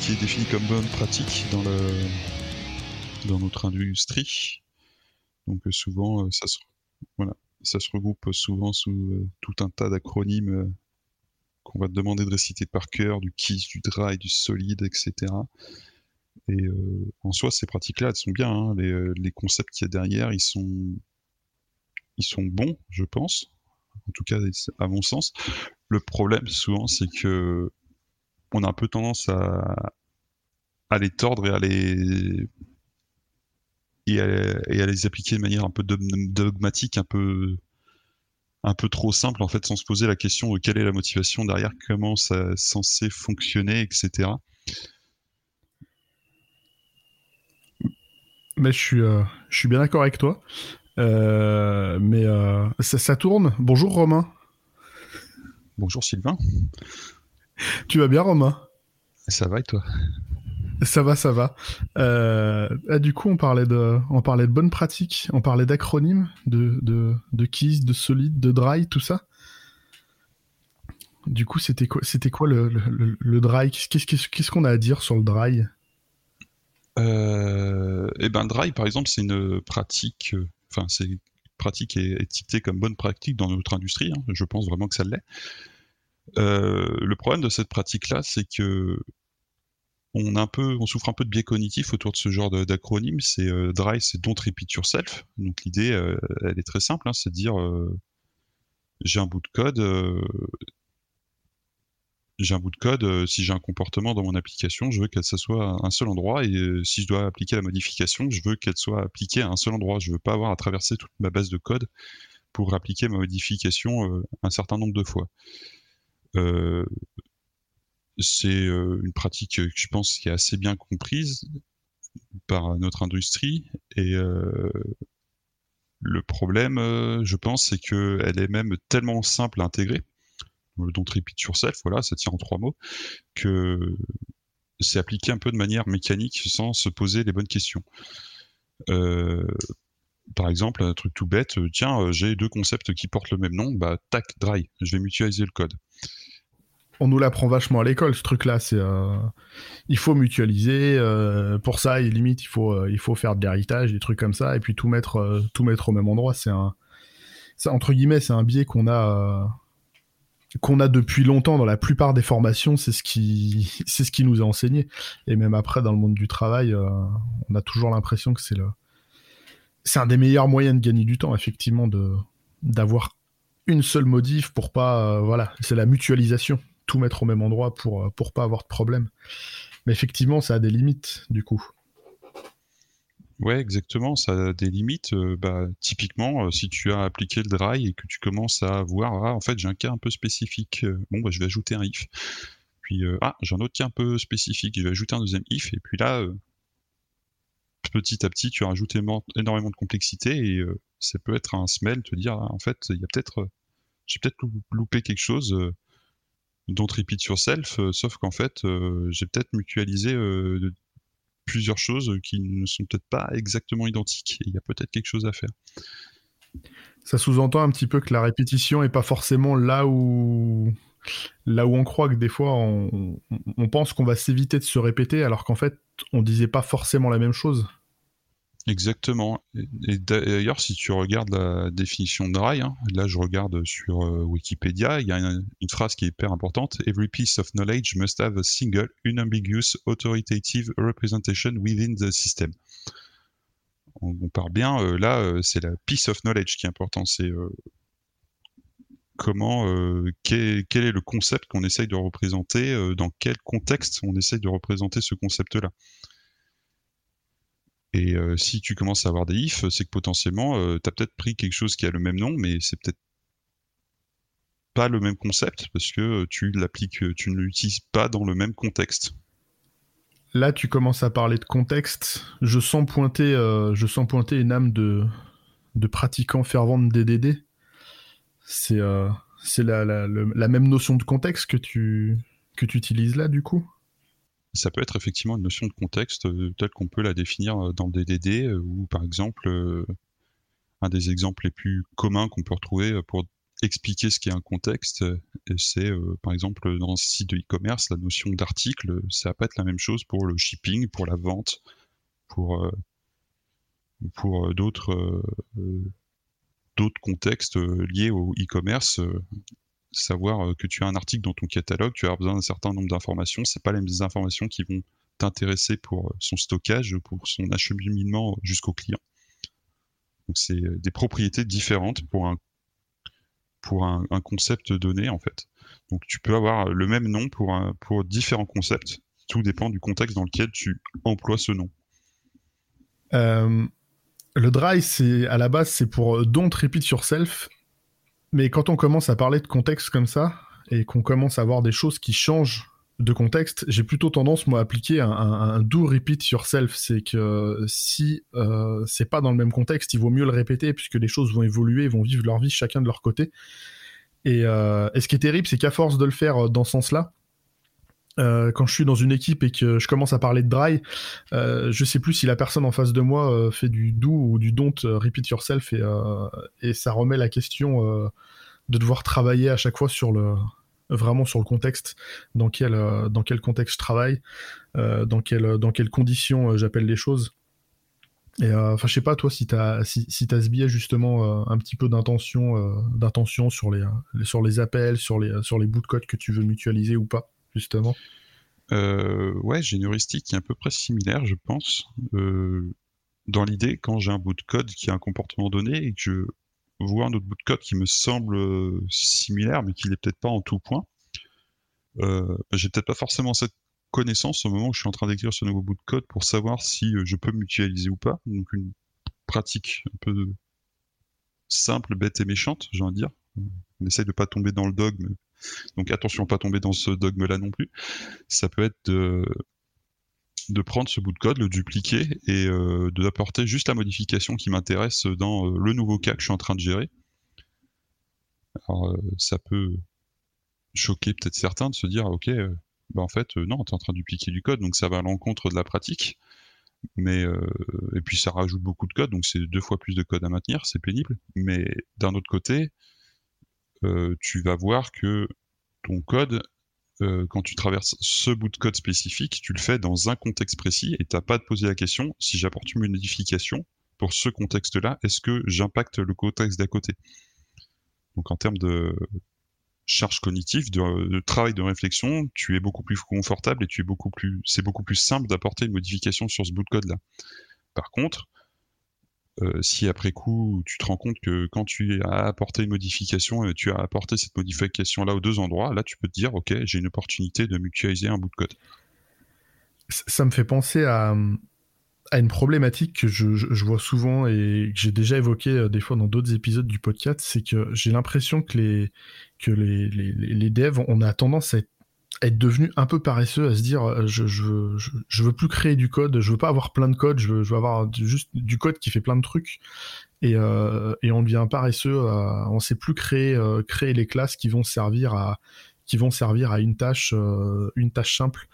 qui est défini comme bonne pratique dans, le, dans notre industrie. Donc euh, souvent, euh, ça se, voilà, ça se regroupe souvent sous euh, tout un tas d'acronymes qu'on va te demander de réciter par cœur, du KISS, du dry, du solide, etc. Et en soi, ces pratiques-là, elles sont bien. Hein. Les, les, concepts qu'il y a derrière, ils sont, ils sont bons, je pense. En tout cas, à mon sens. Le problème, souvent, c'est que on a un peu tendance à, à les tordre et à les et à, les appliquer de manière un peu dogmatique, un peu un peu trop simple en fait, sans se poser la question de quelle est la motivation derrière, comment ça est censé fonctionner, etc. Mais je suis, euh, je suis bien d'accord avec toi. Euh, mais euh, ça, ça, tourne. Bonjour Romain. Bonjour Sylvain. Tu vas bien Romain? Ça va et toi? Ça va, ça va. Euh, ah, du coup, on parlait de, on parlait de bonnes pratiques, on parlait d'acronymes, de, de, de keys, de solide, de dry, tout ça. Du coup, c'était quoi, c'était quoi le, le, le dry? Qu'est-ce qu'est-ce qu'on a à dire sur le dry? Euh, Eh ben, dry, par exemple, c'est une pratique, euh, enfin, c'est une pratique étiquetée comme bonne pratique dans notre industrie. Hein. je pense vraiment que ça l'est. Euh, le problème de cette pratique-là, c'est que on, souffre un peu de biais cognitif autour de ce genre d'acronyme. C'est euh, DRY, c'est Don't Repeat Yourself. Donc l'idée, euh, elle est très simple, hein, c'est de dire j'ai un bout de code, j'ai un bout de code, si j'ai un comportement dans mon application, je veux qu'elle soit à un seul endroit, et si je dois appliquer la modification, je veux qu'elle soit appliquée à un seul endroit. Je veux pas avoir à traverser toute ma base de code pour appliquer ma modification un certain nombre de fois. Euh, c'est euh, une pratique que je pense qui est assez bien comprise par notre industrie et euh, le problème, euh, je pense, c'est qu'elle est même tellement simple à intégrer, dont repeat yourself, voilà, ça tient en trois mots, que c'est appliqué un peu de manière mécanique sans se poser les bonnes questions. par exemple, un truc tout bête, tiens, j'ai deux concepts qui portent le même nom, bah tac, dry, je vais mutualiser le code on nous l'apprend vachement à l'école ce truc là c'est euh, il faut mutualiser euh, pour ça et limite il faut euh, il faut faire de l'héritage des trucs comme ça et puis tout mettre au même endroit. C'est un c'est un biais qu'on a qu'on a depuis longtemps. Dans la plupart des formations c'est ce qui nous est enseigné. Et même après dans le monde du travail on a toujours l'impression que c'est le c'est un des meilleurs moyens de gagner du temps effectivement de d'avoir une seule modif pour pas voilà c'est la mutualisation tout mettre au même endroit pour, euh, pour pas avoir de problème. Mais effectivement, ça a des limites, du coup. Ouais, exactement, ça a des limites. Euh, bah, typiquement, euh, si tu as appliqué le dry et que tu commences à voir, ah, en fait, j'ai un cas un peu spécifique, bon, bah, je vais ajouter un if. Puis, ah, j'ai un autre cas un peu spécifique, je vais ajouter un deuxième if. Et puis là, petit à petit, tu as rajouté énormément de complexité et ça peut être un smell, te dire, ah, en fait, il y a peut-être, j'ai peut-être loupé quelque chose dont Repeat Yourself, euh, sauf qu'en fait, euh, j'ai peut-être mutualisé euh, plusieurs choses qui ne sont peut-être pas exactement identiques. Il y a peut-être quelque chose à faire. Ça sous-entend un petit peu que la répétition est pas forcément là où là où on croit que des fois on, on pense qu'on va s'éviter de se répéter alors qu'en fait on disait pas forcément la même chose. Exactement. Et d'ailleurs, si tu regardes la définition de dry, hein, là je regarde sur euh, Wikipédia, il y a une, phrase qui est hyper importante. Every piece of knowledge must have a single, unambiguous, authoritative representation within the system. On, parle bien, euh, là, euh, c'est la piece of knowledge qui est important. C'est comment, quel, est le concept qu'on essaye de représenter, dans quel contexte on essaye de représenter ce concept-là. Et euh, si tu commences à avoir des ifs, c'est que potentiellement, euh, tu as peut-être pris quelque chose qui a le même nom, mais c'est peut-être pas le même concept parce que tu l'appliques, tu ne l'utilises pas dans le même contexte. Là, tu commences à parler de contexte. Je sens pointer, euh, je sens pointer une âme de, pratiquant fervent de DDD. C'est c'est la, la, la, même notion de contexte que tu, que tu utilises là, du coup? Ça peut être effectivement une notion de contexte euh, telle qu'on peut la définir euh, dans le DDD, euh, ou par exemple, un des exemples les plus communs qu'on peut retrouver pour expliquer ce qu'est un contexte. C'est, par exemple, dans un site de e-commerce, la notion d'article, ça va pas être la même chose pour le shipping, pour la vente, pour, pour d'autres contextes liés au e-commerce savoir que tu as un article dans ton catalogue, tu as besoin d'un certain nombre d'informations. C'est pas les mêmes informations qui vont t'intéresser pour son stockage, pour son acheminement jusqu'au client. Donc c'est des propriétés différentes pour un un, concept donné en fait. Donc tu peux avoir le même nom pour pour différents concepts. Tout dépend du contexte dans lequel tu emploies ce nom. Euh, le dry, c'est à la base, c'est pour don't repeat yourself. Mais quand on commence à parler de contexte comme ça et qu'on commence à voir des choses qui changent de contexte, j'ai plutôt tendance moi à appliquer un, un, do repeat yourself. C'est que si euh, c'est pas dans le même contexte, il vaut mieux le répéter puisque les choses vont évoluer, vont vivre leur vie chacun de leur côté. Et, euh, ce qui est terrible, c'est qu'à force de le faire euh, dans ce sens-là, euh, quand je suis dans une équipe et que je commence à parler de dry, euh, je sais plus si la personne en face de moi euh, fait du do ou du don't euh, repeat yourself et, et ça remet la question de devoir travailler à chaque fois sur le vraiment sur le contexte dans quel dans quel contexte je travaille, dans quelles dans quelles conditions j'appelle les choses. Et enfin, je sais pas toi si t'as si, si as ce biais justement un petit peu d'intention d'intention sur les, sur les appels, sur les sur les bouts de code que tu veux mutualiser ou pas justement euh, Ouais, j'ai une heuristique qui est à peu près similaire, je pense. Euh, dans l'idée, quand j'ai un bout de code qui a un comportement donné et que je vois un autre bout de code qui me semble euh, similaire, mais qui n'est peut-être pas en tout point, euh, j'ai peut-être pas forcément cette connaissance au moment où je suis en train d'écrire ce nouveau bout de code pour savoir si je peux mutualiser ou pas. Donc une pratique un peu simple, bête et méchante, j'ai envie de dire. On essaye de pas tomber dans le dogme donc attention, pas tomber dans ce dogme-là non plus. Ça peut être de, de prendre ce bout de code, le dupliquer et euh, d'apporter juste la modification qui m'intéresse dans euh, le nouveau cas que je suis en train de gérer. Alors euh, ça peut choquer peut-être certains de se dire ok, bah en fait non, tu es en train de dupliquer du code, donc ça va à l'encontre de la pratique. Mais et puis ça rajoute beaucoup de code, donc c'est deux fois plus de code à maintenir, c'est pénible. Mais d'un autre côté, euh, tu vas voir que ton code, euh, quand tu traverses ce bout de code spécifique, tu le fais dans un contexte précis et t'as pas à te poser la question si j'apporte une modification pour ce contexte-là, est-ce que j'impacte le contexte d'à côté? Donc en termes de charge cognitive, de, travail de réflexion, tu es beaucoup plus confortable et tu es beaucoup plus, c'est beaucoup plus simple d'apporter une modification sur ce bout de code-là. Par contre, euh, si après coup tu te rends compte que quand tu as apporté une modification, et tu as apporté cette modification là aux deux endroits, là tu peux te dire ok j'ai une opportunité de mutualiser un bout de code. Ça me fait penser à, une problématique que je, je, vois souvent et que j'ai déjà évoqué euh, des fois dans d'autres épisodes du podcast, c'est que j'ai l'impression que les que les, les, les devs on a tendance à être être devenu un peu paresseux à se dire euh, je, je, veux, je, veux plus créer du code, je veux pas avoir plein de code, je veux, je veux avoir juste du code qui fait plein de trucs et, euh, et on devient paresseux, euh, on sait plus créer euh, créer les classes qui vont servir à qui vont servir à une tâche une tâche simple.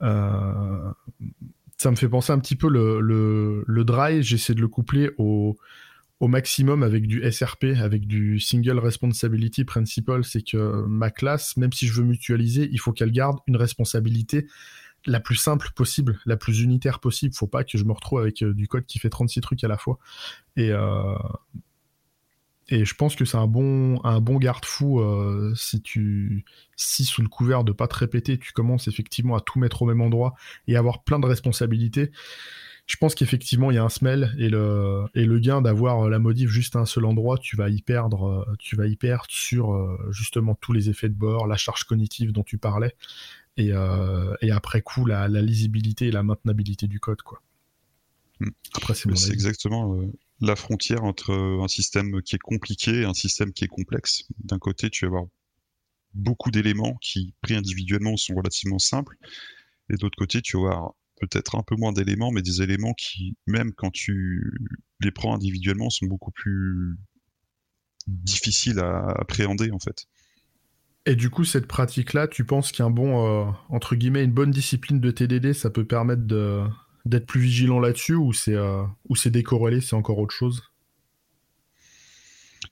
ça me fait penser un petit peu le le, le dry, j'essaie de le coupler au au maximum avec du SRP, avec du Single Responsibility Principle, c'est que ma classe, même si je veux mutualiser, il faut qu'elle garde une responsabilité la plus simple possible, la plus unitaire possible. Faut pas que je me retrouve avec euh, du code qui fait 36 trucs à la fois. Et, euh, et je pense que c'est un bon, un bon garde-fou euh, si tu, si sous le couvert de pas te répéter, tu commences effectivement à tout mettre au même endroit et avoir plein de responsabilités je pense qu'effectivement il y a un smell et le et le gain d'avoir la modif juste à un seul endroit, tu vas y perdre, euh, tu vas y perdre sur euh, justement tous les effets de bord, la charge cognitive dont tu parlais et, euh, et après coup la, la, lisibilité et la maintenabilité du code quoi. Hmm. Après c'est exactement la frontière entre un système qui est compliqué et un système qui est complexe. D'un côté, tu vas avoir beaucoup d'éléments qui, pris individuellement, sont relativement simples, et d'autre côté, tu vas avoir peut-être un peu moins d'éléments, mais des éléments qui, même quand tu les prends individuellement, sont beaucoup plus difficiles à appréhender en fait. Et du coup, cette pratique-là, tu penses qu'un bon, euh, entre guillemets, une bonne discipline de TDD, ça peut permettre de, d'être plus vigilant là-dessus ou c'est, euh, ou c'est décorrélé, c'est encore autre chose?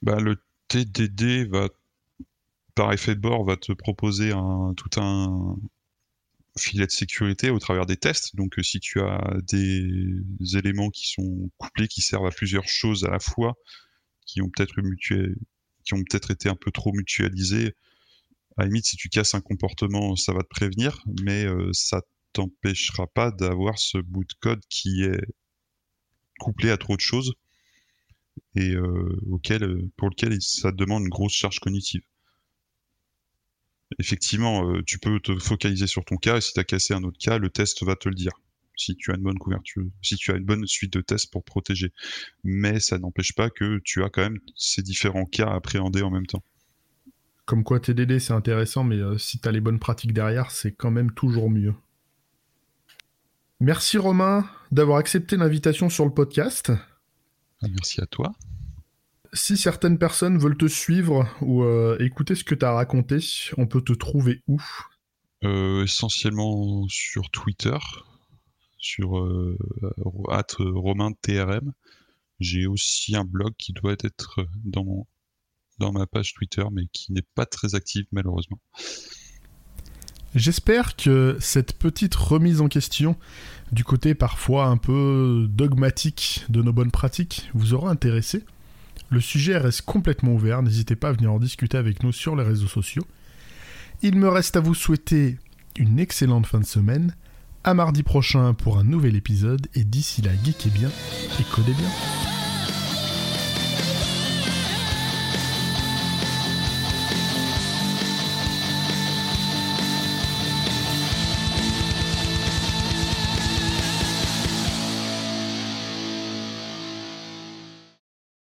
Bah, Le TDD va par effet de bord, va te proposer un, tout un filet de sécurité au travers des tests. Donc, si tu as des éléments qui sont couplés, qui servent à plusieurs choses à la fois, qui ont peut-être peut-être été un peu trop mutualisés, à la limite, si tu casses un comportement, ça va te prévenir, mais ça t'empêchera pas d'avoir ce bout de code qui est couplé à trop de choses et euh, auquel, euh, pour lequel ça demande une grosse charge cognitive. Effectivement, euh, tu peux te focaliser sur ton cas et si tu as cassé un autre cas, le test va te le dire. Si tu as une bonne couverture, si tu as une bonne suite de tests pour protéger. Mais ça n'empêche pas que tu as quand même ces différents cas à appréhender en même temps. Comme quoi TDD c'est intéressant, mais si tu as les bonnes pratiques derrière, c'est quand même toujours mieux. Merci Romain d'avoir accepté l'invitation sur le podcast. Merci à toi. Si certaines personnes veulent te suivre ou euh, écouter ce que tu as raconté, on peut te trouver où? Euh, Essentiellement sur Twitter, sur euh, romaintrm. J'ai aussi un blog qui doit être dans, dans ma page Twitter, mais qui n'est pas très actif malheureusement. J'espère que cette petite remise en question du côté parfois un peu dogmatique de nos bonnes pratiques vous aura intéressé. Le sujet reste complètement ouvert, n'hésitez pas à venir en discuter avec nous sur les réseaux sociaux. Il me reste à vous souhaiter une excellente fin de semaine, à mardi prochain pour un nouvel épisode, et d'ici là, geekez bien et codez bien.